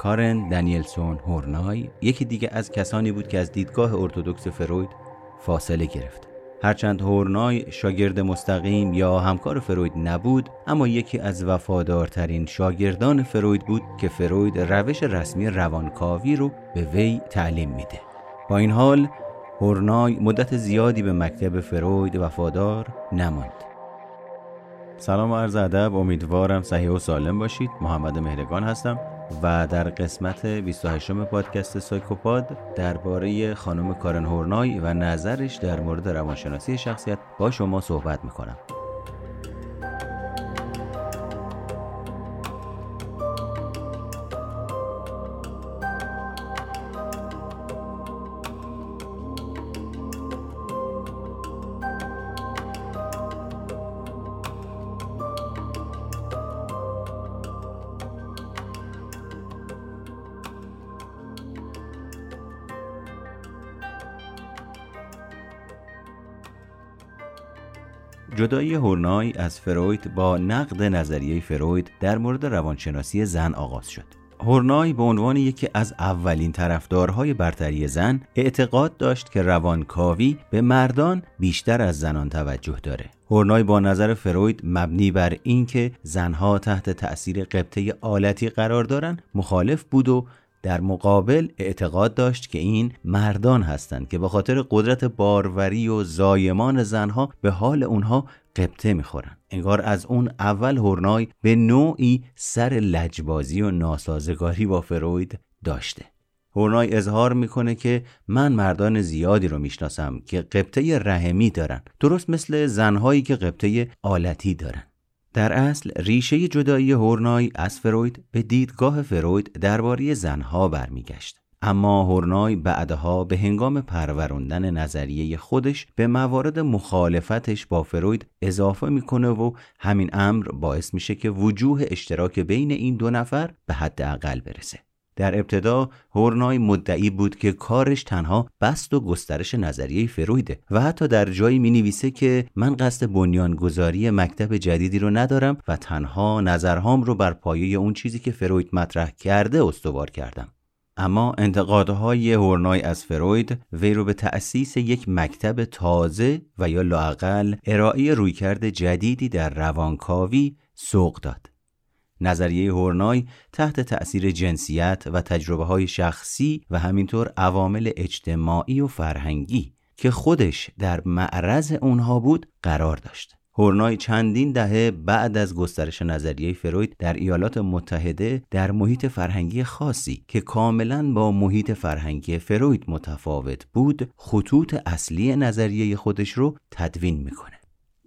کارن دنیلسون هورنای یکی دیگه از کسانی بود که از دیدگاه ارتودکس فروید فاصله گرفت. هرچند هورنای شاگرد مستقیم یا همکار فروید نبود اما یکی از وفادارترین شاگردان فروید بود که فروید روش رسمی روانکاوی رو به وی تعلیم میده. با این حال هورنای مدت زیادی به مکتب فروید وفادار نماند. سلام و عرض ادب امیدوارم صحیح و سالم باشید. محمد مهرگان هستم. و در قسمت 28 پادکست سایکوپاد درباره خانم کارن هورنای و نظرش در مورد روانشناسی شخصیت با شما صحبت می‌کنم. جدایی هورنای از فروید با نقد نظریه فروید در مورد روانشناسی زن آغاز شد. هورنای به عنوان یکی از اولین طرفدارهای برتری زن اعتقاد داشت که روانکاوی به مردان بیشتر از زنان توجه داره. هورنای با نظر فروید مبنی بر اینکه زنها تحت تأثیر قبطه آلتی قرار دارند مخالف بود و در مقابل اعتقاد داشت که این مردان هستند که به خاطر قدرت باروری و زایمان زنها به حال اونها قبطه می‌خورن انگار از اون اول هورنای به نوعی سر لجبازی و ناسازگاری با فروید داشته. هورنای اظهار می‌کنه که من مردان زیادی رو می‌شناسم که قبطه رحمی دارن. درست مثل زنهایی که قبطه آلتی دارن. در اصل ریشه جدایی هورنای از فروید به دیدگاه فروید درباره زنها برمیگشت. اما هورنای بعدها به هنگام پروروندن نظریه خودش به موارد مخالفتش با فروید اضافه می‌کنه و همین امر باعث میشه که وجوه اشتراک بین این دو نفر به حد اقل برسه. در ابتدا هورنای مدعی بود که کارش تنها بست و گسترش نظریه فرویده و حتی در جایی می نویسه که من قصد بنیانگذاری مکتب جدیدی رو ندارم و تنها نظرهام رو بر پایه اون چیزی که فروید مطرح کرده استوار کردم. اما انتقادهای هورنای از فروید وی رو به تأسیس یک مکتب تازه و یا لاقل ارائه رویکرد جدیدی در روانکاوی سوق داد. نظریه هورنای تحت تأثیر جنسیت و تجربه های شخصی و همینطور عوامل اجتماعی و فرهنگی که خودش در معرض اونها بود قرار داشت. هورنای چندین دهه بعد از گسترش نظریه فروید در ایالات متحده در محیط فرهنگی خاصی که کاملا با محیط فرهنگی فروید متفاوت بود خطوط اصلی نظریه خودش رو تدوین می‌کنه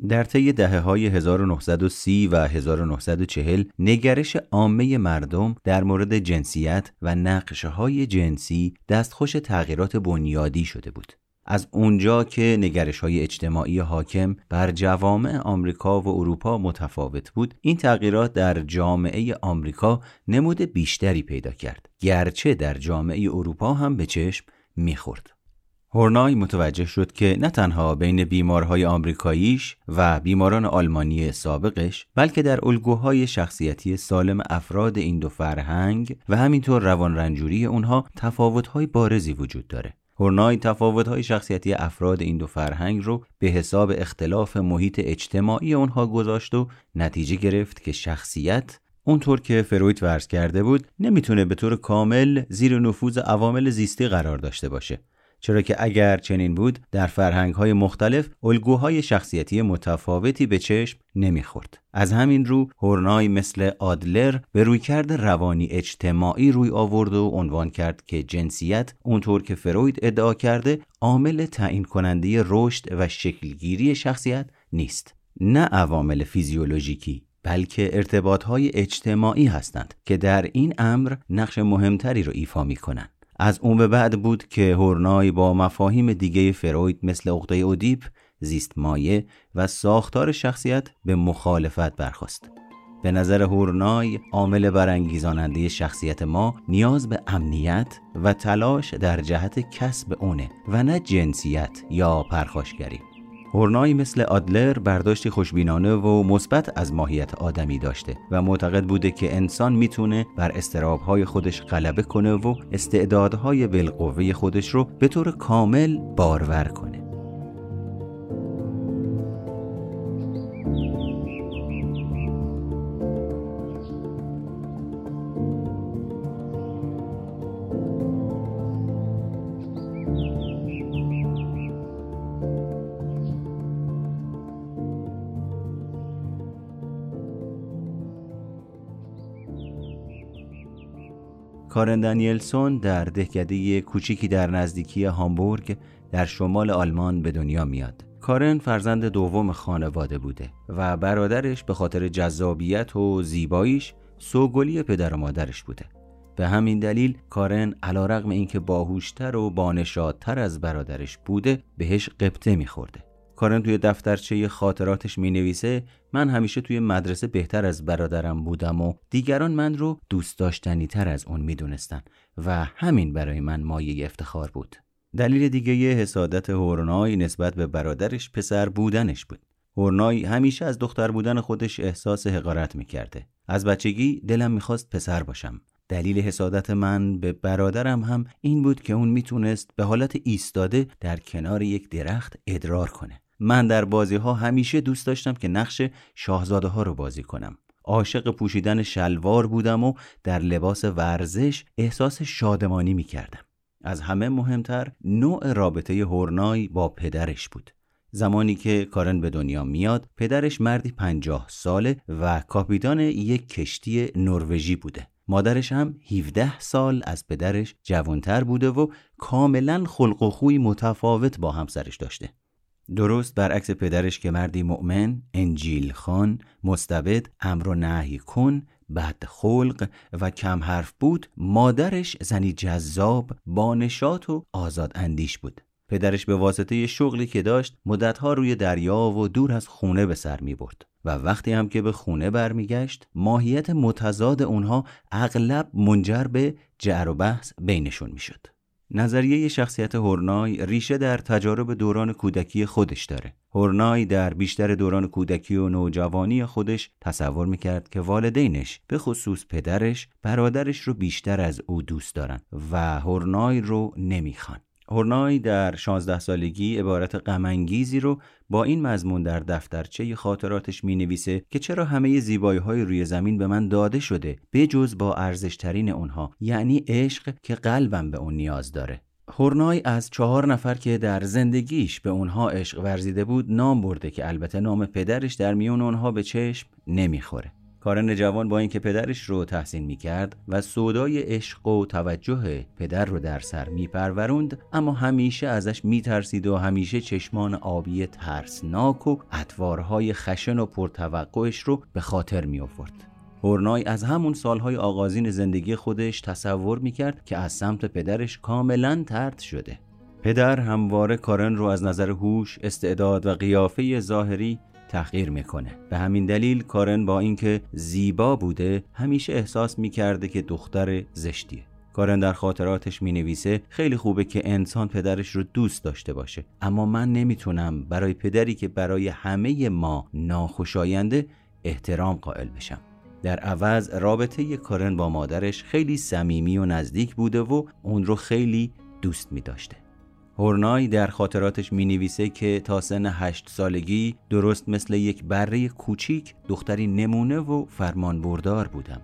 در طی دهه های 1930 و 1940 نگرش عامه مردم در مورد جنسیت و نقشه های جنسی دستخوش تغییرات بنیادی شده بود. از اونجا که نگرش های اجتماعی حاکم بر جوامع آمریکا و اروپا متفاوت بود این تغییرات در جامعه آمریکا نمود بیشتری پیدا کرد گرچه در جامعه اروپا هم به چشم می‌خورد هورنای متوجه شد که نه تنها بین بیمارهای آمریکاییش و بیماران آلمانی سابقش بلکه در الگوهای شخصیتی سالم افراد این دو فرهنگ و همینطور روان رنجوری اونها تفاوتهای بارزی وجود داره. هورنای تفاوتهای شخصیتی افراد این دو فرهنگ رو به حساب اختلاف محیط اجتماعی اونها گذاشت و نتیجه گرفت که شخصیت اونطور که فروید ورز کرده بود نمی‌تونه به طور کامل زیر نفوذ عوامل زیستی قرار داشته باشه چرا که اگر چنین بود در فرهنگ های مختلف الگوهای شخصیتی متفاوتی به چشم نمی‌خورد از همین رو هورنای مثل آدلر به رویکرد روانی اجتماعی روی آورد و عنوان کرد که جنسیت اونطور که فروید ادعا کرده عامل تعیین کننده رشد و شکلگیری شخصیت نیست نه عوامل فیزیولوژیکی بلکه ارتباط های اجتماعی هستند که در این امر نقش مهمتری رو ایفا می کنند. از اون به بعد بود که هورنای با مفاهیم دیگه فروید مثل عقده اودیپ، زیست مایه و ساختار شخصیت به مخالفت برخواست. به نظر هورنای عامل برانگیزاننده شخصیت ما نیاز به امنیت و تلاش در جهت کسب اونه و نه جنسیت یا پرخاشگری. هورنای مثل آدلر برداشتی خوشبینانه و مثبت از ماهیت آدمی داشته و معتقد بوده که انسان می‌تونه بر استرابهای خودش غلبه کنه و استعدادهای بالقوه خودش رو به طور کامل بارور کنه. کارن دانیلسون در دهکده کوچیکی در نزدیکی هامبورگ در شمال آلمان به دنیا میاد. کارن فرزند دوم خانواده بوده و برادرش به خاطر جذابیت و زیباییش سوگلی پدر و مادرش بوده. به همین دلیل کارن علا رقم اینکه باهوشتر و بانشادتر از برادرش بوده بهش قبطه میخورده. کارن توی دفترچه خاطراتش می نویسه من همیشه توی مدرسه بهتر از برادرم بودم و دیگران من رو دوست داشتنی تر از اون می دونستن و همین برای من مایه افتخار بود. دلیل دیگه یه حسادت هورنای نسبت به برادرش پسر بودنش بود. هورنای همیشه از دختر بودن خودش احساس حقارت می‌کرده. از بچگی دلم می‌خواست پسر باشم. دلیل حسادت من به برادرم هم این بود که اون می‌تونست به حالت ایستاده در کنار یک درخت ادرار کنه. من در بازی ها همیشه دوست داشتم که نقش شاهزاده ها رو بازی کنم عاشق پوشیدن شلوار بودم و در لباس ورزش احساس شادمانی می کردم. از همه مهمتر نوع رابطه هورنای با پدرش بود. زمانی که کارن به دنیا میاد پدرش مردی پنجاه ساله و کاپیتان یک کشتی نروژی بوده. مادرش هم 17 سال از پدرش جوانتر بوده و کاملا خلق و خوی متفاوت با همسرش داشته. درست برعکس پدرش که مردی مؤمن، انجیل خان، مستبد، امر و نهی کن، بد خلق و کم حرف بود مادرش زنی جذاب بانشات و آزاد اندیش بود پدرش به واسطه شغلی که داشت مدتها روی دریا و دور از خونه به سر می برد و وقتی هم که به خونه برمیگشت ماهیت متضاد اونها اغلب منجر به جعر و بحث بینشون می‌شد. نظریه شخصیت هورنای ریشه در تجارب دوران کودکی خودش داره. هورنای در بیشتر دوران کودکی و نوجوانی خودش تصور می‌کرد که والدینش به خصوص پدرش برادرش رو بیشتر از او دوست دارن و هورنای رو نمی‌خوان. هورنای در 16 سالگی عبارت غمانگیزی رو با این مضمون در دفترچه خاطراتش می نویسه که چرا همه زیبایی های روی زمین به من داده شده بجز با ارزشترین اونها یعنی عشق که قلبم به اون نیاز داره. هورنای از چهار نفر که در زندگیش به اونها عشق ورزیده بود نام برده که البته نام پدرش در میون اونها به چشم نمی‌خوره. کارن جوان با اینکه پدرش رو تحسین می‌کرد و سودای عشق و توجه پدر رو در سر میپروروند اما همیشه ازش میترسید و همیشه چشمان آبی ترسناک و اطوارهای خشن و پرتوقعش رو به خاطر میآورد. هورنای از همون سالهای آغازین زندگی خودش تصور می‌کرد که از سمت پدرش کاملا ترد شده. پدر همواره کارن رو از نظر هوش، استعداد و قیافه ظاهری تحقیر می‌کنه. به همین دلیل کارن با اینکه زیبا بوده همیشه احساس می‌کرده که دختر زشتیه. کارن در خاطراتش می نویسه خیلی خوبه که انسان پدرش رو دوست داشته باشه. اما من نمی‌تونم برای پدری که برای همه ما ناخوشاینده احترام قائل بشم. در عوض رابطه کارن با مادرش خیلی صمیمی و نزدیک بوده و اون رو خیلی دوست می داشته هورنای در خاطراتش می نویسه که تا سن هشت سالگی درست مثل یک بره کوچیک دختری نمونه و فرمان بردار بودم.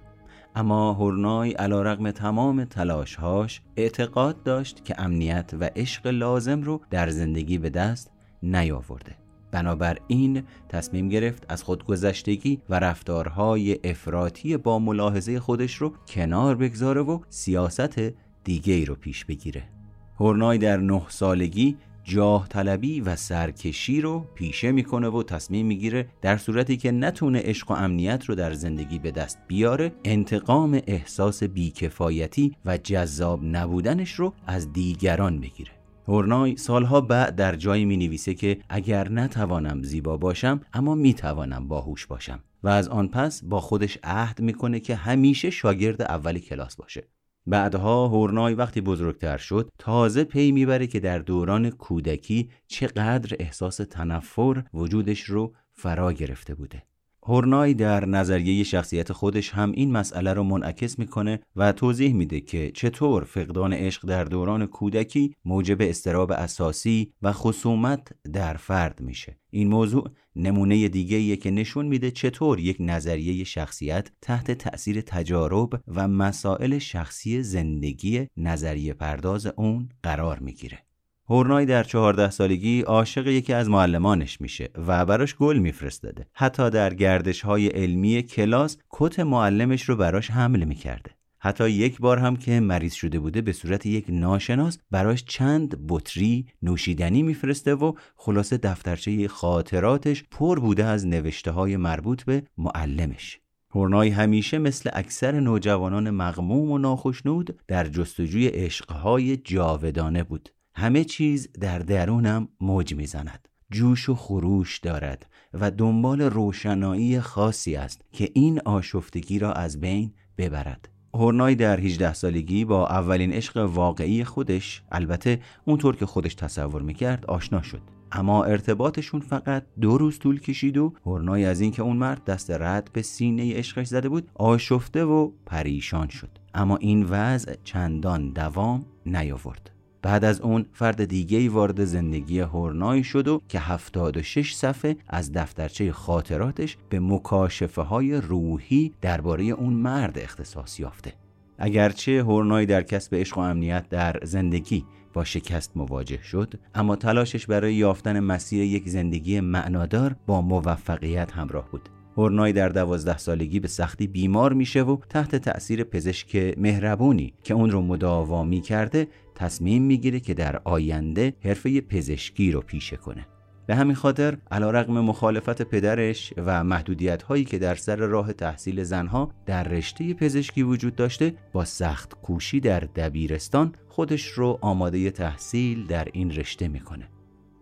اما هورنای علا رقم تمام تلاشهاش اعتقاد داشت که امنیت و عشق لازم رو در زندگی به دست نیاورده. بنابراین تصمیم گرفت از خودگذشتگی و رفتارهای افراطی با ملاحظه خودش رو کنار بگذاره و سیاست دیگه ای رو پیش بگیره. هورنای در نه سالگی جاه طلبی و سرکشی رو پیشه می‌کنه و تصمیم می‌گیره در صورتی که نتونه عشق و امنیت رو در زندگی به دست بیاره انتقام احساس بیکفایتی و جذاب نبودنش رو از دیگران بگیره هورنای سالها بعد در جایی می نویسه که اگر نتوانم زیبا باشم اما می توانم باهوش باشم. و از آن پس با خودش عهد می‌کنه که همیشه شاگرد اول کلاس باشه. بعدها هورنای وقتی بزرگتر شد تازه پی می‌بره که در دوران کودکی چقدر احساس تنفر وجودش رو فرا گرفته بوده. هورنای در نظریه شخصیت خودش هم این مسئله رو منعکس می‌کنه و توضیح میده که چطور فقدان عشق در دوران کودکی موجب استراب اساسی و خصومت در فرد میشه. این موضوع نمونه دیگه که نشون میده چطور یک نظریه شخصیت تحت تأثیر تجارب و مسائل شخصی زندگی نظریه پرداز اون قرار می‌گیره. هورنای در چهارده سالگی عاشق یکی از معلمانش میشه و براش گل میفرستاده. حتی در گردش های علمی کلاس کت معلمش رو براش حمل می‌کرده. حتی یک بار هم که مریض شده بوده به صورت یک ناشناس براش چند بطری نوشیدنی میفرسته و خلاصه دفترچه خاطراتش پر بوده از نوشته های مربوط به معلمش. هورنای همیشه مثل اکثر نوجوانان مغموم و ناخشنود در جستجوی عشقهای جاودانه بود. همه چیز در درونم موج می‌زند. جوش و خروش دارد و دنبال روشنایی خاصی است که این آشفتگی را از بین ببرد. هورنای در 18 سالگی با اولین عشق واقعی خودش البته اونطور که خودش تصور می‌کرد آشنا شد. اما ارتباطشون فقط دو روز طول کشید و هورنای از اینکه اون مرد دست رد به سینه عشقش زده بود آشفته و پریشان شد. اما این وضع چندان دوام نیاورد. بعد از اون فرد دیگه وارد زندگی هورنای شد و که 76 صفحه از دفترچه خاطراتش به مکاشفه های روحی درباره اون مرد اختصاص یافته. اگرچه هورنای در کسب عشق و امنیت در زندگی با شکست مواجه شد اما تلاشش برای یافتن مسیر یک زندگی معنادار با موفقیت همراه بود. هورنای در دوازده سالگی به سختی بیمار میشه و تحت تأثیر پزشک مهربونی که اون رو مداوا می کرده تصمیم می‌گیره که در آینده حرفه پزشکی رو پیشه کنه. به همین خاطر رقم مخالفت پدرش و محدودیت هایی که در سر راه تحصیل زنها در رشته پزشکی وجود داشته با سخت کوشی در دبیرستان خودش رو آماده تحصیل در این رشته می‌کنه.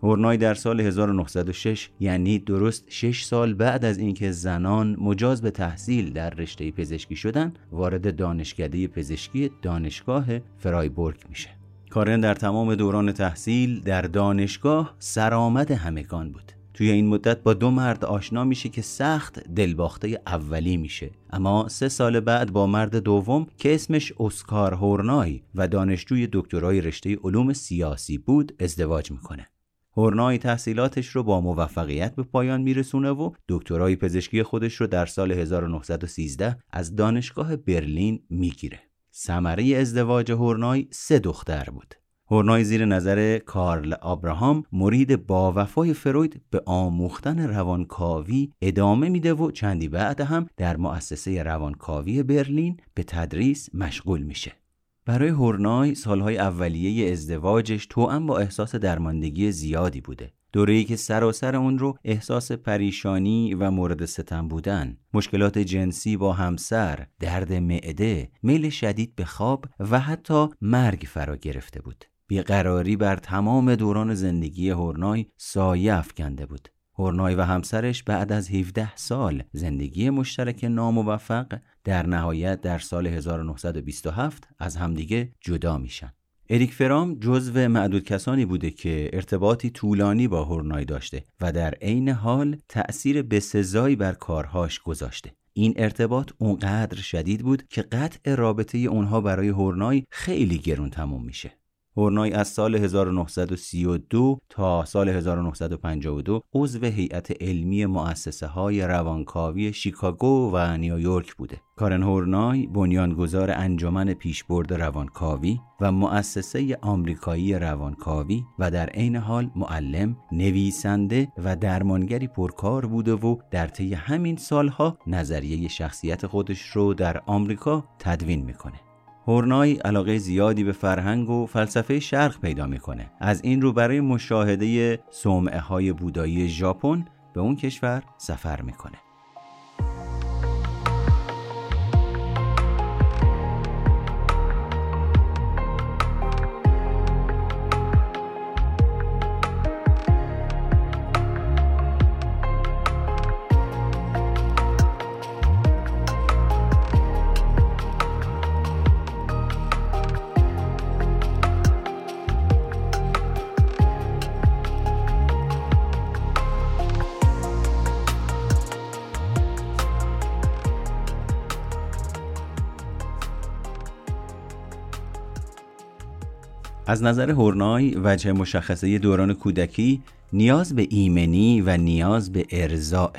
هورنای در سال 1906 یعنی درست 6 سال بعد از اینکه زنان مجاز به تحصیل در رشته پزشکی شدن وارد دانشکده پزشکی دانشگاه فرایبورگ میشه. کارن در تمام دوران تحصیل در دانشگاه سرآمد همگان بود. توی این مدت با دو مرد آشنا میشه که سخت دلباخته اولی میشه. اما سه سال بعد با مرد دوم که اسمش اسکار هورنای و دانشجوی دکترای رشته علوم سیاسی بود ازدواج می‌کنه. هورنای تحصیلاتش رو با موفقیت به پایان میرسونه و دکترای پزشکی خودش رو در سال 1913 از دانشگاه برلین می‌گیره. ثمره ازدواج هورنای سه دختر بود. هورنای زیر نظر کارل آبراهام مرید با وفای فروید به آموختن روانکاوی ادامه میده و چندی بعد هم در مؤسسه روانکاوی برلین به تدریس مشغول میشه. برای هورنای سالهای اولیه ازدواجش توأم با احساس درماندگی زیادی بوده. دوره‌ای که سراسر اون رو احساس پریشانی و مورد ستم بودن. مشکلات جنسی با همسر درد معده میل شدید به خواب و حتی مرگ فرا گرفته بود. بیقراری بر تمام دوران زندگی هورنای سایه افکنده بود. هورنای و همسرش بعد از 17 سال زندگی مشترک ناموفق در نهایت در سال 1927 از همدیگه جدا میشن. اریک فرام جزو معدود کسانی بوده که ارتباطی طولانی با هورنای داشته و در عین حال تأثیر بسزایی بر کارهاش گذاشته. این ارتباط اونقدر شدید بود که قطع رابطه اونها برای هورنای خیلی گرون تموم میشه. هورنای از سال 1932 تا سال 1952 عضو هیئت علمی مؤسسه های روانکاوی شیکاگو و نیویورک بوده. کارن هورنای بنیانگذار انجمن پیشبرد روانکاوی و مؤسسه آمریکایی روانکاوی و در عین حال معلم، نویسنده و درمانگری پرکار بوده و در طی همین سالها نظریه شخصیت خودش رو در آمریکا تدوین می‌کنه. هورنای علاقه زیادی به فرهنگ و فلسفه شرق پیدا می‌کنه. از این رو برای مشاهده صومعه های بودایی ژاپن به اون کشور سفر می‌کنه. از نظر هورنای وجه مشخصه دوران کودکی نیاز به ایمنی و نیاز به ارزاع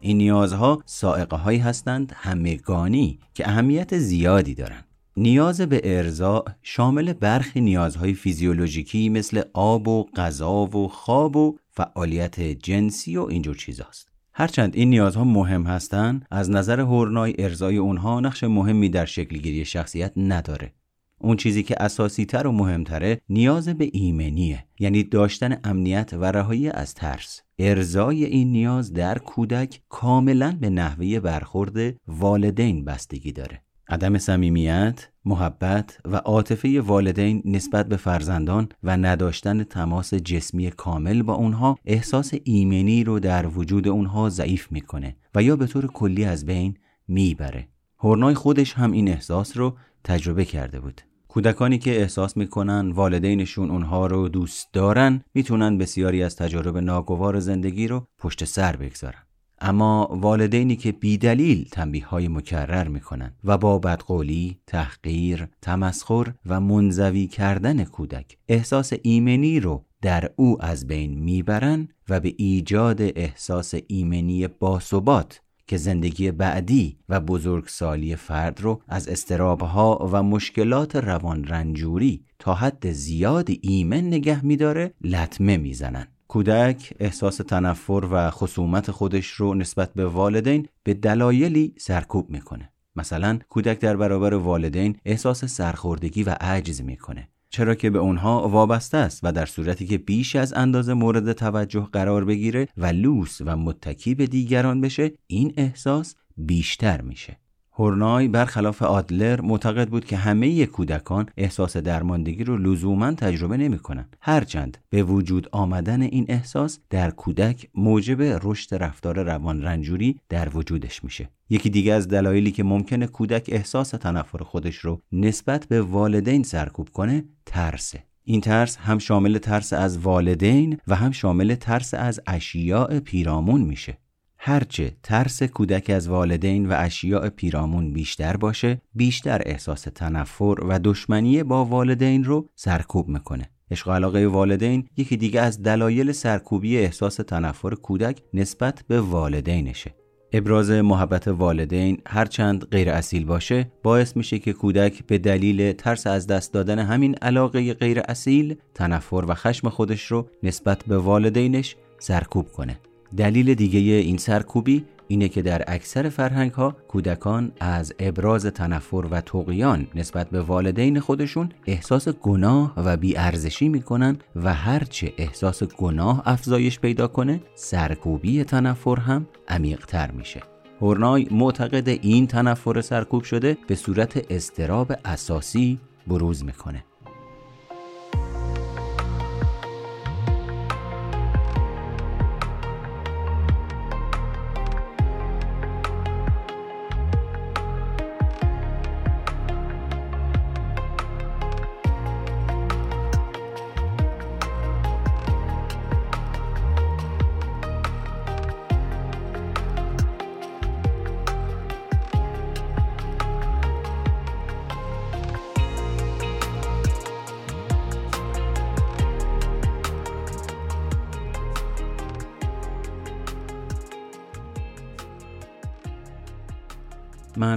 این نیازها سائقه هایی هستند همگانی که اهمیت زیادی دارند نیاز به ارزاع شامل برخی نیازهای فیزیولوژیکی مثل آب و غذا و خواب و فعالیت جنسی و اینجور چیزاست. هرچند این نیازها مهم هستند، از نظر هورنای ارزای اونها نقش مهمی در شکلگیری شخصیت نداره. اون چیزی که اساسی تر و مهمتره نیاز به ایمنیه یعنی داشتن امنیت و رهایی از ترس ارزای این نیاز در کودک کاملا به نحوه برخورد والدین بستگی داره عدم صمیمیت، محبت و عاطفه والدین نسبت به فرزندان و نداشتن تماس جسمی کامل با اونها احساس ایمنی رو در وجود اونها ضعیف می‌کنه و یا به طور کلی از بین می‌بره. هورنای خودش هم این احساس رو تجربه کرده بود. کودکانی که احساس می‌کنن والدینشون اونها رو دوست دارن می‌تونن بسیاری از تجارب ناگوار زندگی رو پشت سر بگذارن. اما والدینی که بیدلیل تنبیه های مکرر می‌کنن و با بدقولی، تحقیر، تمسخر و منزوی کردن کودک احساس ایمنی رو در او از بین می‌برن و به ایجاد احساس ایمنی باثبات که زندگی بعدی و بزرگسالی فرد رو از استرابها و مشکلات روان رنجوری تا حد زیاد ایمن نگه میداره لطمه می‌زنن. کودک احساس تنفر و خصومت خودش رو نسبت به والدین به دلایلی سرکوب می‌کنه. مثلا کودک در برابر والدین احساس سرخوردگی و عجز می‌کنه. چرا که به اونها وابسته است و در صورتی که بیش از اندازه مورد توجه قرار بگیره و لوس و متکی به دیگران بشه این احساس بیشتر میشه. هورنای برخلاف آدلر معتقد بود که همه کودکان احساس درماندگی رو لزوما تجربه نمی کنن. هرچند به وجود آمدن این احساس در کودک موجب رشد رفتار روان رنجوری در وجودش میشه. یکی دیگه از دلایلی که ممکنه کودک احساس تنفر خودش رو نسبت به والدین سرکوب کنه ترسه. این ترس هم شامل ترس از والدین و هم شامل ترس از اشیاء پیرامون میشه. هرچه ترس کودک از والدین و اشیاء پیرامون بیشتر باشه بیشتر احساس تنفر و دشمنی با والدین رو سرکوب می‌کنه. عشق علاقه والدین یکی دیگه از دلایل سرکوبی احساس تنفر کودک نسبت به والدینشه. ابراز محبت والدین هرچند غیر اصیل باشه باعث میشه که کودک به دلیل ترس از دست دادن همین علاقه غیر اصیل تنفر و خشم خودش رو نسبت به والدینش سرکوب کنه. دلیل دیگه این سرکوبی اینه که در اکثر فرهنگ ها کودکان از ابراز تنفر و توقیان نسبت به والدین خودشون احساس گناه و بیارزشی می‌کنن و هرچه احساس گناه افزایش پیدا کنه سرکوبی تنفر هم عمیقتر میشه. هورنای معتقد این تنفر سرکوب شده به صورت استراب اساسی بروز می‌کنه.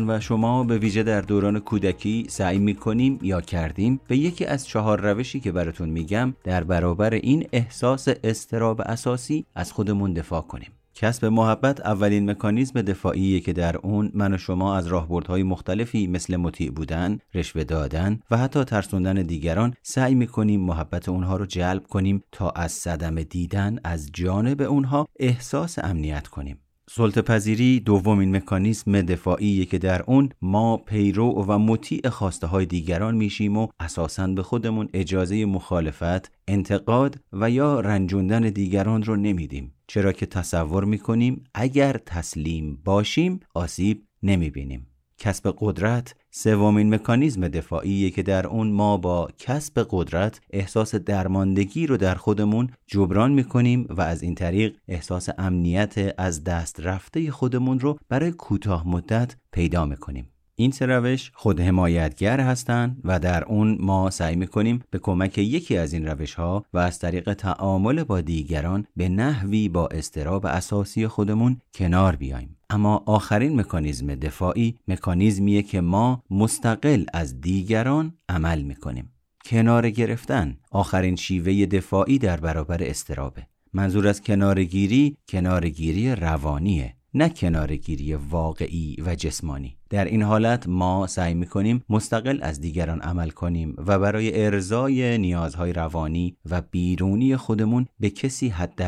و شما به ویژه در دوران کودکی سعی می‌کنیم یا کردیم به یکی از چهار روشی که براتون میگم در برابر این احساس استراب اساسی از خودمون دفاع کنیم کسب محبت اولین مکانیزم دفاعی که در اون من و شما از راهبردهای مختلفی مثل مطیع بودن، رشوه دادن و حتی ترسوندن دیگران سعی می‌کنیم محبت اونها رو جلب کنیم تا از صدم دیدن از جانب اونها احساس امنیت کنیم. سلطه پذیری دومین مکانیسم دفاعی که در اون ما پیرو و مطیع خواسته های دیگران میشیم و اساساً به خودمون اجازه مخالفت، انتقاد و یا رنجوندن دیگران رو نمیدیم. چرا که تصور می‌کنیم اگر تسلیم باشیم آسیب نمی‌بینیم. کسب قدرت سومین مکانیزم دفاعی که در اون ما با کسب قدرت احساس درماندگی رو در خودمون جبران می‌کنیم و از این طریق احساس امنیت از دست رفته خودمون رو برای کوتاه مدت پیدا می‌کنیم. این سه روش خود حمایتگر هستند و در اون ما سعی می‌کنیم به کمک یکی از این روش ها و از طریق تعامل با دیگران به نحوی با استراب اساسی خودمون کنار بیایم. اما آخرین مکانیزم دفاعی مکانیزمیه که ما مستقل از دیگران عمل می‌کنیم. کنار گرفتن آخرین شیوه دفاعی در برابر استرابه. منظور از کنارگیری کنارگیری روانیه نه کنارگیری واقعی و جسمانی. در این حالت ما سعی می‌کنیم مستقل از دیگران عمل کنیم و برای ارزای نیازهای روانی و بیرونی خودمون به کسی حد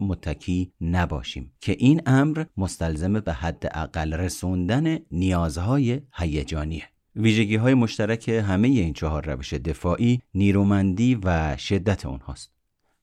متکی نباشیم که این امر مستلزم به حد اقل رسوندن نیازهای هیجانیه. ویژگی های مشترک همه این چهار روش دفاعی نیرومندی و شدت اونهاست.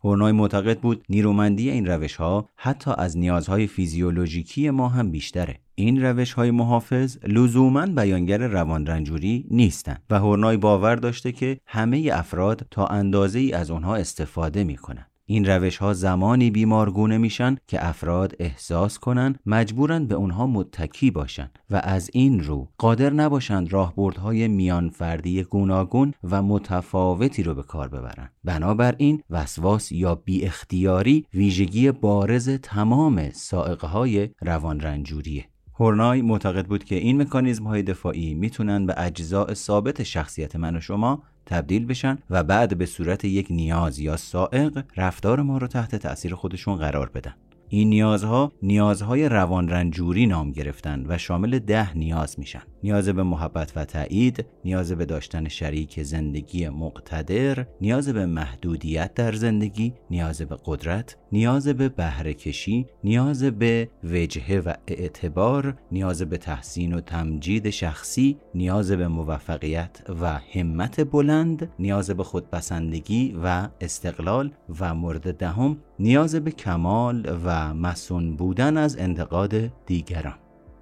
هورنای معتقد بود نیرومندی این روش ها حتی از نیازهای فیزیولوژیکی ما هم بیشتره این روش های محافظ لزوما بیانگر روان رنجوری نیستند و هورنای باور داشته که همه افراد تا اندازه ای از آنها استفاده می کنند. این روش ها زمانی بیمارگونه میشن که افراد احساس کنن مجبورن به اونها متکی باشن و از این رو قادر نباشند راهبردهای میان فردی گوناگون و متفاوتی رو به کار ببرن. بنابراین وسواس یا بی اختیاری ویژگی بارز تمام سائقه های روان رنجوریه هورنای معتقد بود که این مکانیزم های دفاعی می‌تونن به اجزاء ثابت شخصیت من و شما تبدیل بشن و بعد به صورت یک نیاز یا سائق رفتار ما رو تحت تأثیر خودشون قرار بدن. این نیازها نیازهای روان رنجوری نام گرفتن و شامل ده نیاز میشن. نیاز به محبت و تایید نیاز به داشتن شریک زندگی مقتدر نیاز به محدودیت در زندگی نیاز به قدرت نیاز به بهره کشی نیاز به وجهه و اعتبار نیاز به تحسین و تمجید شخصی نیاز به موفقیت و همت بلند نیاز به خودپسندگی و استقلال و مورد دهم نیاز به کمال و مسون بودن از انتقاد دیگران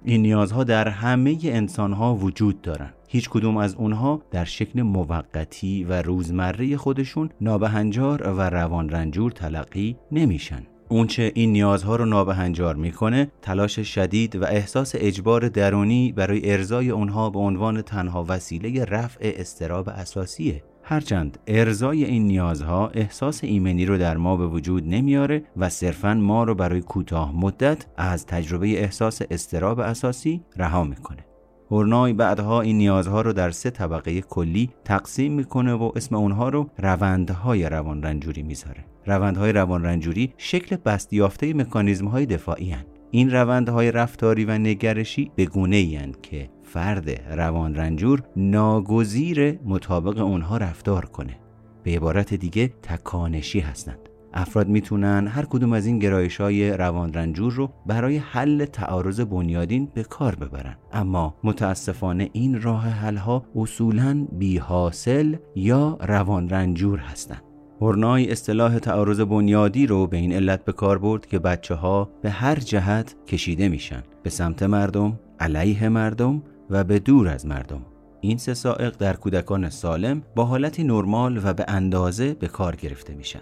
این نیازها در همه انسانها وجود دارند. هیچ کدوم از اونها در شکل موقتی و روزمره خودشون نابهنجار و روان رنجور تلقی نمیشن. اونچه این نیازها رو نابهنجار می‌کنه تلاش شدید و احساس اجبار درونی برای ارزای اونها به عنوان تنها وسیله رفع استراب اساسیه هرچند ارزای این نیازها احساس ایمنی رو در ما به وجود نمیاره و صرفا ما رو برای کوتاه مدت از تجربه احساس استراب اساسی رها می‌کنه هورنای بعدها این نیازها رو در سه طبقه کلی تقسیم می‌کنه و اسم اونها رو روندهای روان رنجوری می‌ذاره. روندهای روان رنجوری شکل بستیافته مکانیزم های دفاعی هن. این روندهای رفتاری و نگرشی به گونه که فرد روان رنجور ناگزیر مطابق اونها رفتار کنه. به عبارت دیگه تکانشی هستند. افراد می‌تونن هر کدوم از این گرایش های روان رنجور رو برای حل تعارض بنیادین به کار ببرن. اما متاسفانه این راه حل ها اصولا بی حاصل یا روان رنجور هستند هورنای اصطلاح تعارض بنیادی رو به این علت به کار برد که بچه ها به هر جهت کشیده میشن. به سمت مردم، علیه مردم و به دور از مردم. این سه سائق در کودکان سالم با حالتی نرمال و به اندازه به کار گرفته میشن.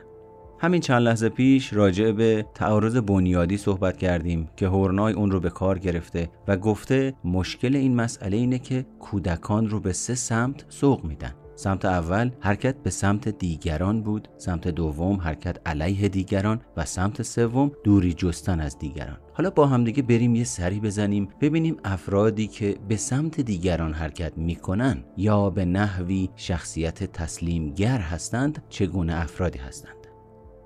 همین چند لحظه پیش راجع به تعارض بنیادی صحبت کردیم که هورنای اون رو به کار گرفته و گفته مشکل این مسئله اینه که کودکان رو به سه سمت سوق میدن. سمت اول حرکت به سمت دیگران بود سمت دوم حرکت علیه دیگران و سمت سوم دوری جستن از دیگران. حالا با همدیگه بریم یه سری بزنیم ببینیم افرادی که به سمت دیگران حرکت می‌کنن یا به نحوی شخصیت تسلیمگر هستند چگونه افرادی هستند.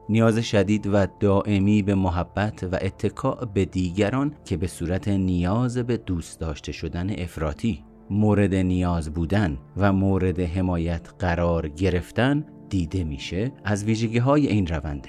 نیاز شدید و دائمی به محبت و اتکاع به دیگران که به صورت نیاز به دوست داشته شدن افراطی مورد نیاز بودن و مورد حمایت قرار گرفتن دیده میشه از ویژگی های این رونده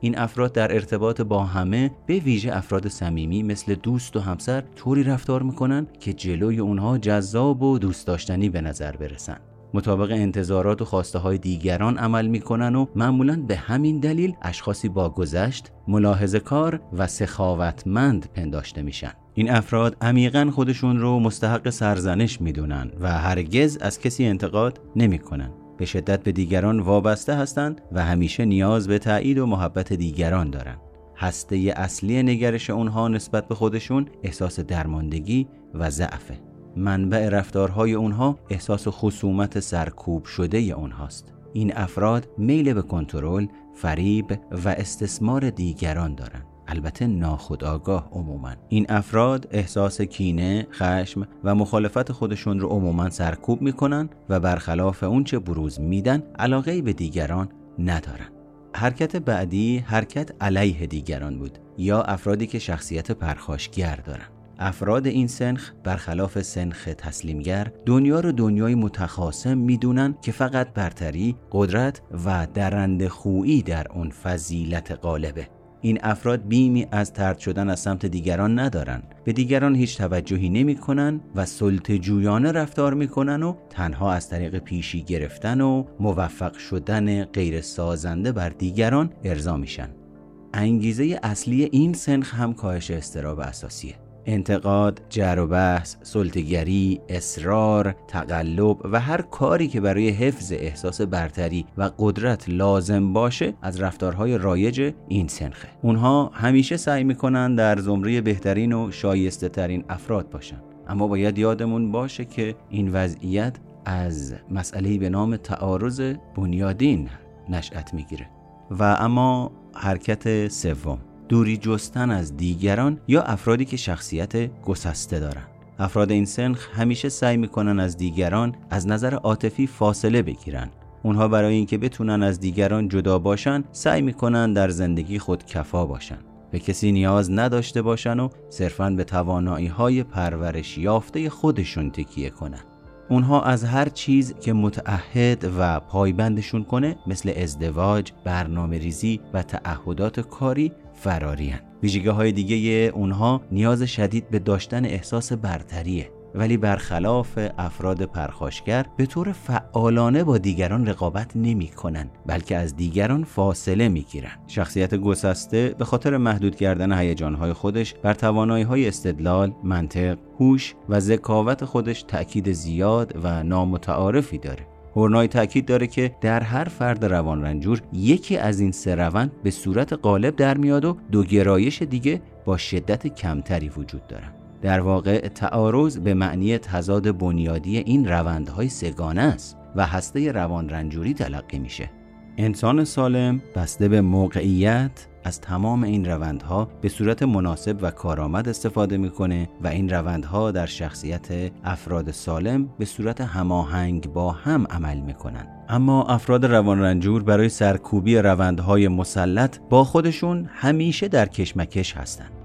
این افراد در ارتباط با همه به ویژه افراد صمیمی مثل دوست و همسر طوری رفتار می‌کنن که جلوی اونها جذاب و دوست داشتنی به نظر برسن. مطابق انتظارات و خواسته های دیگران عمل می‌کنن و معمولا به همین دلیل اشخاصی با گذشت ملاحظه کار و سخاوتمند پنداشته میشن این افراد عمیقا خودشون رو مستحق سرزنش می‌دونن و هرگز از کسی انتقاد نمی‌کنن به شدت به دیگران وابسته هستند و همیشه نیاز به تایید و محبت دیگران دارند. هسته اصلی نگرش اونها نسبت به خودشون احساس درماندگی و ضعفه. منبع رفتارهای اونها احساس خصومت سرکوب شده اونهاست. این افراد میل به کنترل، فریب و استثمار دیگران دارند. البته ناخودآگاه عموما. این افراد احساس کینه، خشم و مخالفت خودشون رو عموما سرکوب می‌کنن و برخلاف اونچه بروز میدن علاقه به دیگران ندارن. حرکت بعدی حرکت علیه دیگران بود یا افرادی که شخصیت پرخاشگر دارن. افراد این سنخ برخلاف سنخ تسلیمگر دنیا رو دنیای متخاصم می‌دونن که فقط برتری، قدرت و درند خویی در اون فضیلت غالبه. این افراد بیمی از ترد شدن از سمت دیگران ندارن. به دیگران هیچ توجهی نمی‌کنن و سلط جویانه رفتار می‌کنن و تنها از طریق پیشی گرفتن و موفق شدن غیر سازنده بر دیگران ارضا میشن. انگیزه اصلی این سنخ هم کاهش استراب اساسیه. انتقاد، جر و بحث، سلطگری، اصرار، تقلب و هر کاری که برای حفظ احساس برتری و قدرت لازم باشه از رفتارهای رایج این سنخه. اونها همیشه سعی می‌کنن در زمره بهترین و شایسته ترین افراد باشن. اما باید یادمون باشه که این وضعیت از مسئله به نام تعارض بنیادین نشأت می‌گیره. و اما حرکت سوم. دوری جستن از دیگران یا افرادی که شخصیت گسسته دارند. افراد این سنخ همیشه سعی می‌کنن از دیگران از نظر عاطفی فاصله بگیرن اونها برای اینکه بتونن از دیگران جدا باشن سعی می‌کنن در زندگی خود کفا باشن به کسی نیاز نداشته باشن و صرفا به توانایی های پرورش یافته خودشون تکیه کنن اونها از هر چیز که متعهد و پایبندشون کنه مثل ازدواج، برنامه ریزی و تعهدات کاری فرارین ویژگی های دیگه اونها نیاز شدید به داشتن احساس برتریه ولی برخلاف افراد پرخاشگر به طور فعالانه با دیگران رقابت نمی کنن بلکه از دیگران فاصله می گیرن. شخصیت گسسته به خاطر محدود کردن هیجانهای خودش بر توانایی های استدلال، منطق، هوش و ذکاوت خودش تأکید زیاد و نامتعارفی داره. هورنای تاکید داره که در هر فرد روان رنجور یکی از این سه روند به صورت غالب در میاد و دو گرایش دیگه با شدت کمتری وجود دارن. در واقع تعارض به معنی تضاد بنیادی این روندهای سگانه است و هسته روان رنجوری تلقی میشه. انسان سالم بسته به موقعیت از تمام این روندها به صورت مناسب و کارآمد استفاده می‌کنه و این روندها در شخصیت افراد سالم به صورت هماهنگ با هم عمل می‌کنن. اما افراد روان رنجور برای سرکوبی روندهای مسلط با خودشون همیشه در کشمکش هستند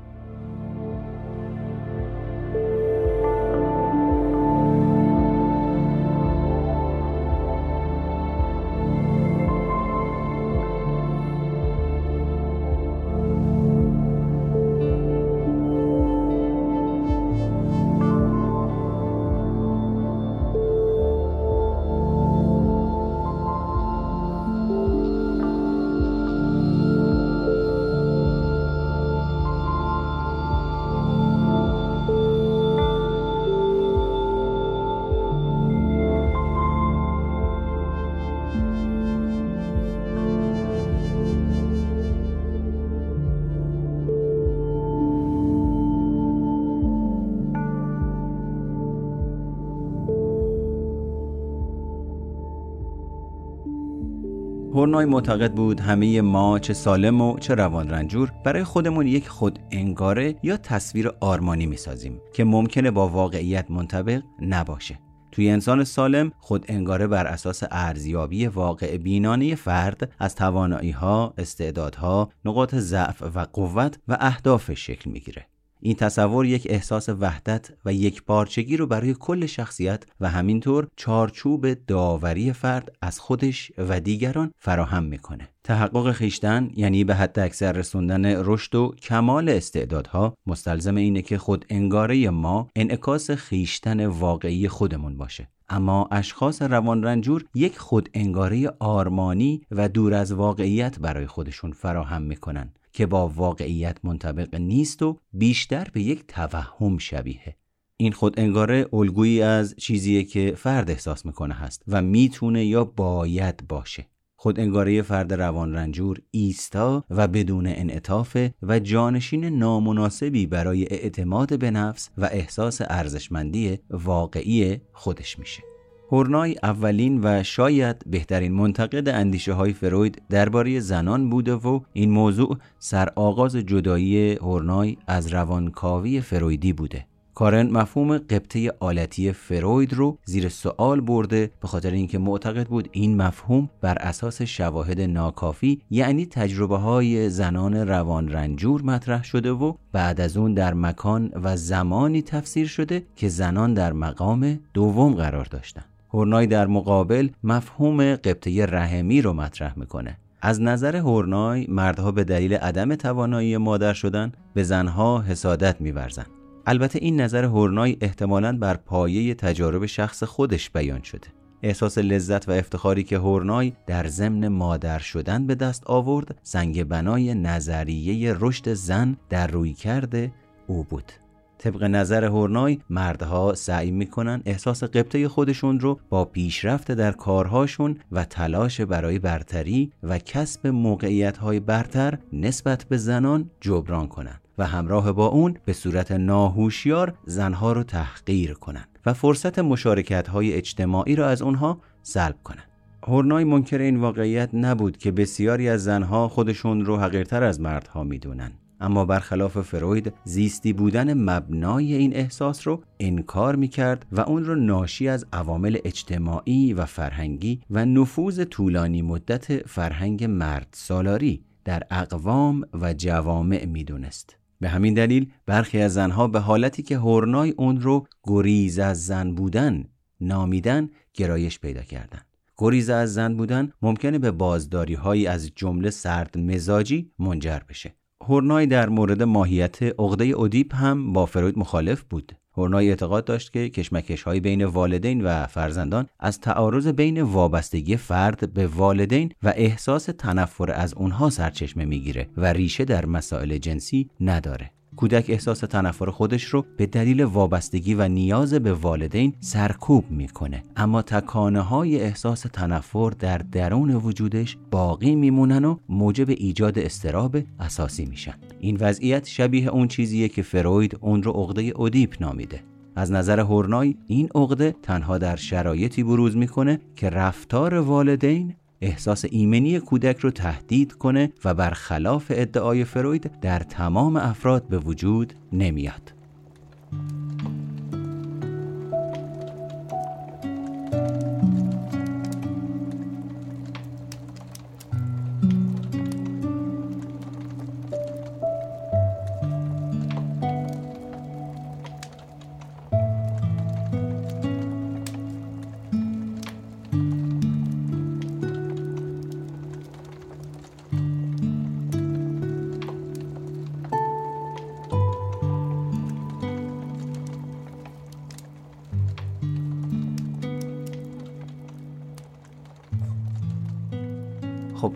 هورنای معتقد بود همه ما چه سالم و چه روان رنجور برای خودمون یک خود انگاره یا تصویر آرمانی می‌سازیم که ممکنه با واقعیت منطبق نباشه توی انسان سالم خود انگاره بر اساس ارزیابی واقع بینانه فرد از توانایی ها، استعدادها، نقاط ضعف و قوت و اهدافش شکل می‌گیره. این تصور یک احساس وحدت و یک پارچگی رو برای کل شخصیت و همینطور چارچوب داوری فرد از خودش و دیگران فراهم می‌کنه. تحقق خیشتن یعنی به حد اکثر رسوندن رشد و کمال استعدادها مستلزم اینه که خود انگاره ما انعکاس خیشتن واقعی خودمون باشه. اما اشخاص روان رنجور یک خود انگاره آرمانی و دور از واقعیت برای خودشون فراهم می‌کنن که با واقعیت منطبق نیست و بیشتر به یک توهم شبیه این خود انگاره الگویی از چیزیه که فرد احساس می‌کنه هست و می‌تونه یا باید باشه خود انگاره فرد روان رنجور ایستا و بدون انعطاف و جانشین نامناسبی برای اعتماد به نفس و احساس ارزشمندی واقعی خودش میشه. هورنای اولین و شاید بهترین منتقد اندیشه های فروید درباره زنان بوده و این موضوع سرآغاز جدایی هورنای از روانکاوی فرویدی بوده. کارن مفهوم قبطه آلتی فروید رو زیر سوال برده به خاطر اینکه معتقد بود این مفهوم بر اساس شواهد ناکافی یعنی تجربه های زنان روان رنجور مطرح شده و بعد از اون در مکان و زمانی تفسیر شده که زنان در مقام دوم قرار داشتن هورنای در مقابل مفهوم قبطه رحمی رو مطرح می‌کنه. از نظر هورنای مردها به دلیل عدم توانایی مادر شدن به زنها حسادت میورزند البته این نظر هورنای احتمالاً بر پایه تجارب شخص خودش بیان شده. احساس لذت و افتخاری که هورنای در ضمن مادر شدن به دست آورد سنگ بنای نظریه رشد زن در روی کرده او بود. طبق نظر هورنای مردها سعی می‌کنن احساس قبطه خودشون رو با پیشرفت در کارهاشون و تلاش برای برتری و کسب موقعیت های برتر نسبت به زنان جبران کنند و همراه با اون به صورت ناهوشیار زنها رو تحقیر کنند و فرصت مشارکت های اجتماعی را از اونها سلب کنند. هورنای منکر این واقعیت نبود که بسیاری از زنها خودشون رو حقیرتر از مردها می‌دونن اما برخلاف فروید زیستی بودن مبنای این احساس رو انکار می‌کرد و اون رو ناشی از عوامل اجتماعی و فرهنگی و نفوذ طولانی مدت فرهنگ مرد سالاری در اقوام و جوامع می‌دونست. به همین دلیل برخی از زنها به حالتی که هورنای اون رو گریز از زن بودن نامیدن گرایش پیدا کردند. گریز از زن بودن ممکنه به بازداری هایی از جمله سرد مزاجی منجر بشه. هورنای در مورد ماهیت عقده اودیپ هم با فروید مخالف بود. هورنای اعتقاد داشت که کشمکش های بین والدین و فرزندان از تعارض بین وابستگی فرد به والدین و احساس تنفر از اونها سرچشمه می‌گیره و ریشه در مسائل جنسی نداره. کودک احساس تنفر خودش رو به دلیل وابستگی و نیاز به والدین سرکوب می‌کنه. اما تکانه های احساس تنفر در درون وجودش باقی میمونن و موجب ایجاد استراب اساسی میشن. این وضعیت شبیه اون چیزیه که فروید اون رو عقده اودیپ نامیده. از نظر هورنای این عقده تنها در شرایطی بروز می‌کنه که رفتار والدین احساس ایمنی کودک رو تهدید کنه و برخلاف ادعای فروید در تمام افراد به وجود نمیاد.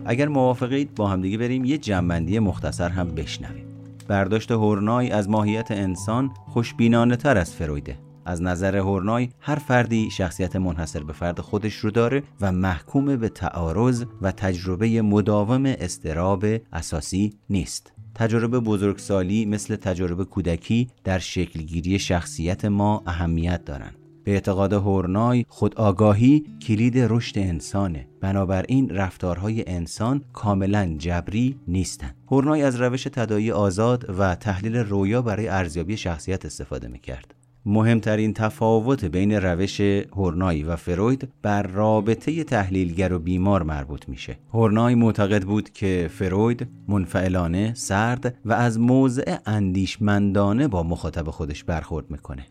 اگر موافقید با همدیگه بریم یه جنبندی مختصر هم بشنویم. برداشت هورنای از ماهیت انسان خوشبینانه تر از فرویده. از نظر هورنای هر فردی شخصیت منحصر به فرد خودش رو داره و محکوم به تعارض و تجربه مداوم استراب اساسی نیست. تجربه بزرگسالی مثل تجربه کودکی در شکلگیری شخصیت ما اهمیت دارند. به اعتقاد هورنای خودآگاهی کلید رشد انسانه بنابراین رفتارهای انسان کاملا جبری نیستند هورنای از روش تدایی آزاد و تحلیل رویا برای ارزیابی شخصیت استفاده می‌کرد مهمترین تفاوت بین روش هورنای و فروید بر رابطه تحلیلگر و بیمار مربوط میشه. هورنای معتقد بود که فروید منفعلانه، سرد و از موضع اندیشمندانه با مخاطب خودش برخورد می‌کنه.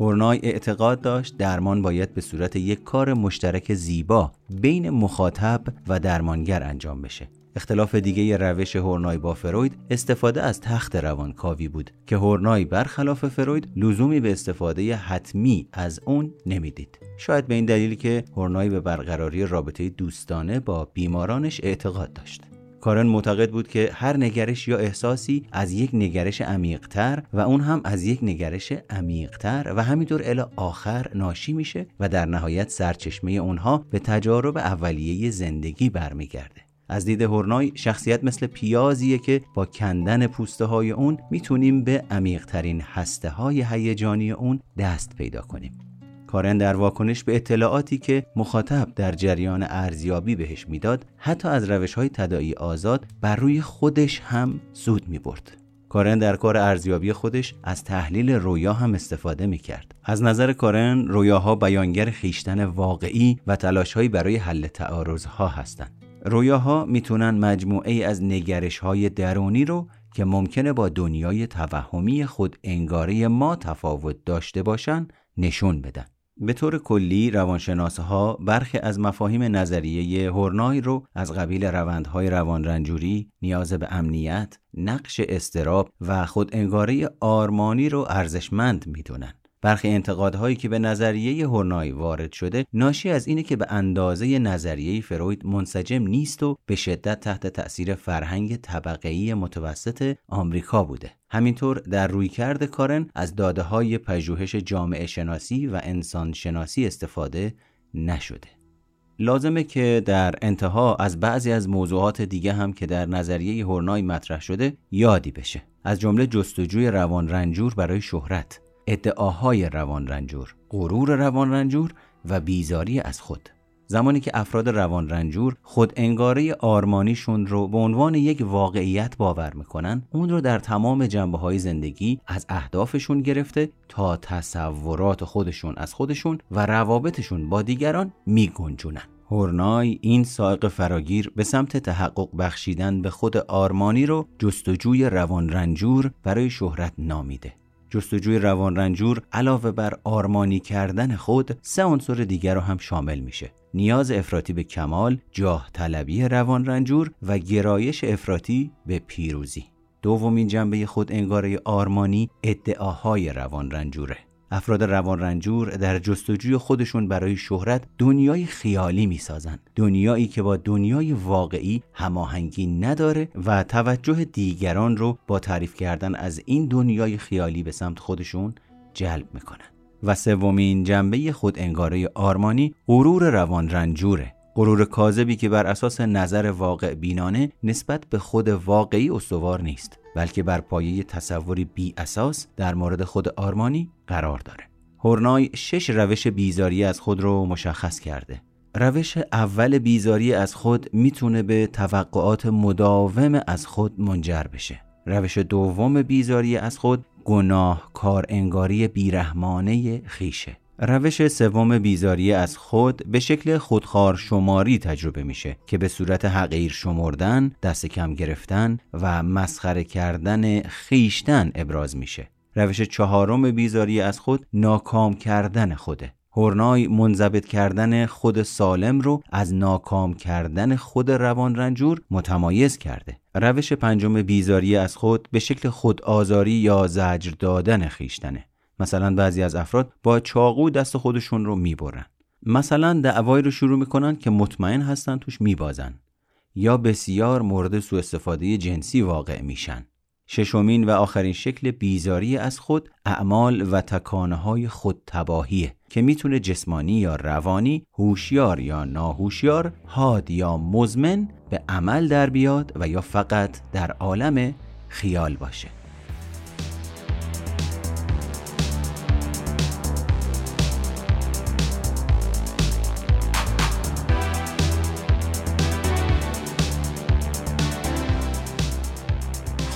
هورنای اعتقاد داشت درمان باید به صورت یک کار مشترک زیبا بین مخاطب و درمانگر انجام بشه. اختلاف دیگه روش هورنای با فروید استفاده از تخت روانکاوی بود که هورنای برخلاف فروید لزومی به استفاده حتمی از اون نمی‌دید. شاید به این دلیل که هورنای به برقراری رابطه دوستانه با بیمارانش اعتقاد داشت. کارن معتقد بود که هر نگرش یا احساسی از یک نگرش عمیقتر و اون هم از یک نگرش عمیقتر و همینطور الی آخر ناشی میشه و در نهایت سرچشمه اونها به تجارب اولیه زندگی برمیگرده. از دید هورنای شخصیت مثل پیازیه که با کندن پوسته های اون می‌تونیم به عمیقترین هسته های هیجانی اون دست پیدا کنیم. کارن در واکنش به اطلاعاتی که مخاطب در جریان ارزیابی بهش می‌داد حتی از روش های تداعی آزاد بر روی خودش هم سود می برد. کارن در کار ارزیابی خودش از تحلیل رویا هم استفاده می کرد. از نظر کارن رویاها بیانگر خیشتن واقعی و تلاشهایی برای حل تعارضها هستند. رویاها می‌تونن مجموعه از نگرش های درونی رو که ممکنه با دنیای توهمی خود انگاره ما تفاوت داشته باشن نشون بدن. به طور کلی روانشناسها برخی از مفاهیم نظریه هورنای رو از قبیل روندهای روانرنجوری، نیاز به امنیت، نقش استراب و خود انگاره آرمانی رو ارزشمند می‌دونن. برخی انتقادهایی که به نظریه هورنای وارد شده ناشی از اینه که به اندازه نظریه فروید منسجم نیست و به شدت تحت تأثیر فرهنگ طبقه‌ای متوسط آمریکا بوده. همینطور در رویکرد کارن از داده های پژوهش جامعه شناسی و انسان شناسی استفاده نشده. لازمه که در انتها از بعضی از موضوعات دیگه هم که در نظریه هورنای مطرح شده یادی بشه. از جمله جستجوی روان رنجور برای شهرت، ادعاهای روان رنجور، غرور روان رنجور و بیزاری از خود. زمانی که افراد روان رنجور خود انگاره آرمانیشون رو به عنوان یک واقعیت باور می‌کنن اون رو در تمام جنبه های زندگی از اهدافشون گرفته تا تصورات خودشون از خودشون و روابطشون با دیگران میگنجونن هورنای این سائق فراگیر به سمت تحقق بخشیدن به خود آرمانی رو جستجوی روان رنجور برای شهرت نامیده جستجوی روان رنجور علاوه بر آرمانی کردن خود سه عنصر دیگر رو هم شامل میشه. نیاز افراطی به کمال جاه طلبی روان رنجور و گرایش افراطی به پیروزی. دومین جنبه خود انگاره آرمانی ادعاهای روان رنجوره افراد روان رنجور در جستجوی خودشون برای شهرت دنیای خیالی می‌سازن دنیایی که با دنیای واقعی هماهنگی نداره و توجه دیگران رو با تعریف کردن از این دنیای خیالی به سمت خودشون جلب می‌کنن. و سومین جنبه خود انگاره آرمانی غرور روان رنجوره غرور کاذبی که بر اساس نظر واقع بینانه نسبت به خود واقعی استوار نیست. بلکه بر پایه تصوری بی اساس در مورد خود آرمانی قرار داره. هورنای شش روش بیزاری از خود رو مشخص کرده. روش اول بیزاری از خود می‌تونه به توقعات مداوم از خود منجر بشه. روش دوم بیزاری از خود گناه کار انگاری بیرحمانه خیشه. روش سوم بیزاری از خود به شکل خودخوار شماری تجربه میشه که به صورت حقیر شمردن، دست کم گرفتن و مسخره کردن خیشتن ابراز میشه. روش چهارم بیزاری از خود ناکام کردن خوده. هورنای منضبط کردن خود سالم رو از ناکام کردن خود روان رنجور متمایز کرده. روش پنجم بیزاری از خود به شکل خود آزاری یا زجر دادن خیشتنه. مثلا بعضی از افراد با چاقو دست خودشون رو می‌برن مثلا دعوایی رو شروع می‌کنن که مطمئن هستن توش میبازن یا بسیار مورد سوء استفاده جنسی واقع میشن ششمین و آخرین شکل بیزاری از خود اعمال و تکانه های خود تباهیه که می‌تونه جسمانی یا روانی، هوشیار یا ناهوشیار، حاد یا مزمن به عمل در بیاد و یا فقط در عالم خیال باشه.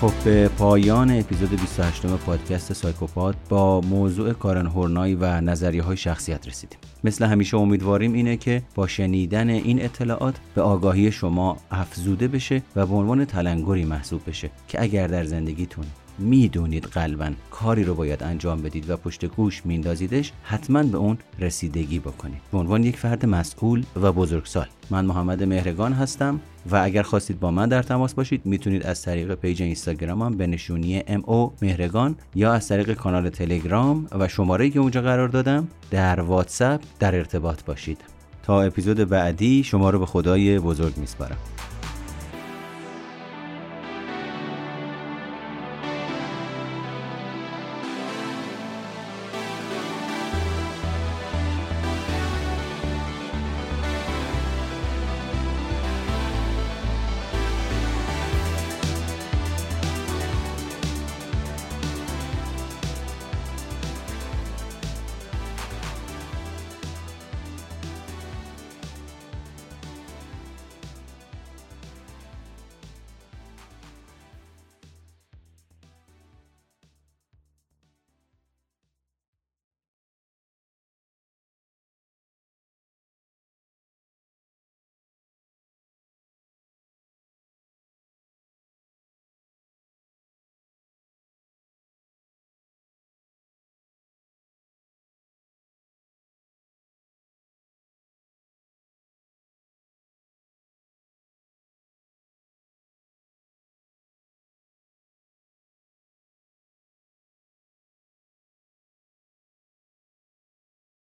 خب به پایان اپیزود 28 پادکست سایکوپات با موضوع کارن هورنای و نظریه های شخصیت رسیدیم. مثل همیشه امیدواریم اینه که با شنیدن این اطلاعات به آگاهی شما افزوده بشه و به عنوان تلنگری محسوب بشه که اگر در زندگیتون می‌دونید قلبا کاری رو باید انجام بدید و پشت گوش میندازیدش حتما به اون رسیدگی بکنید. به عنوان یک فرد مسئول و بزرگسال. من محمد مهرگان هستم و اگر خواستید با من در تماس باشید می‌تونید از طریق پیج اینستاگرامم به نشونی او مهرگان یا از طریق کانال تلگرام و شماره که اونجا قرار دادم در واتساپ در ارتباط باشید. تا اپیزود بعدی شما رو به خدای بزرگ میسپارم.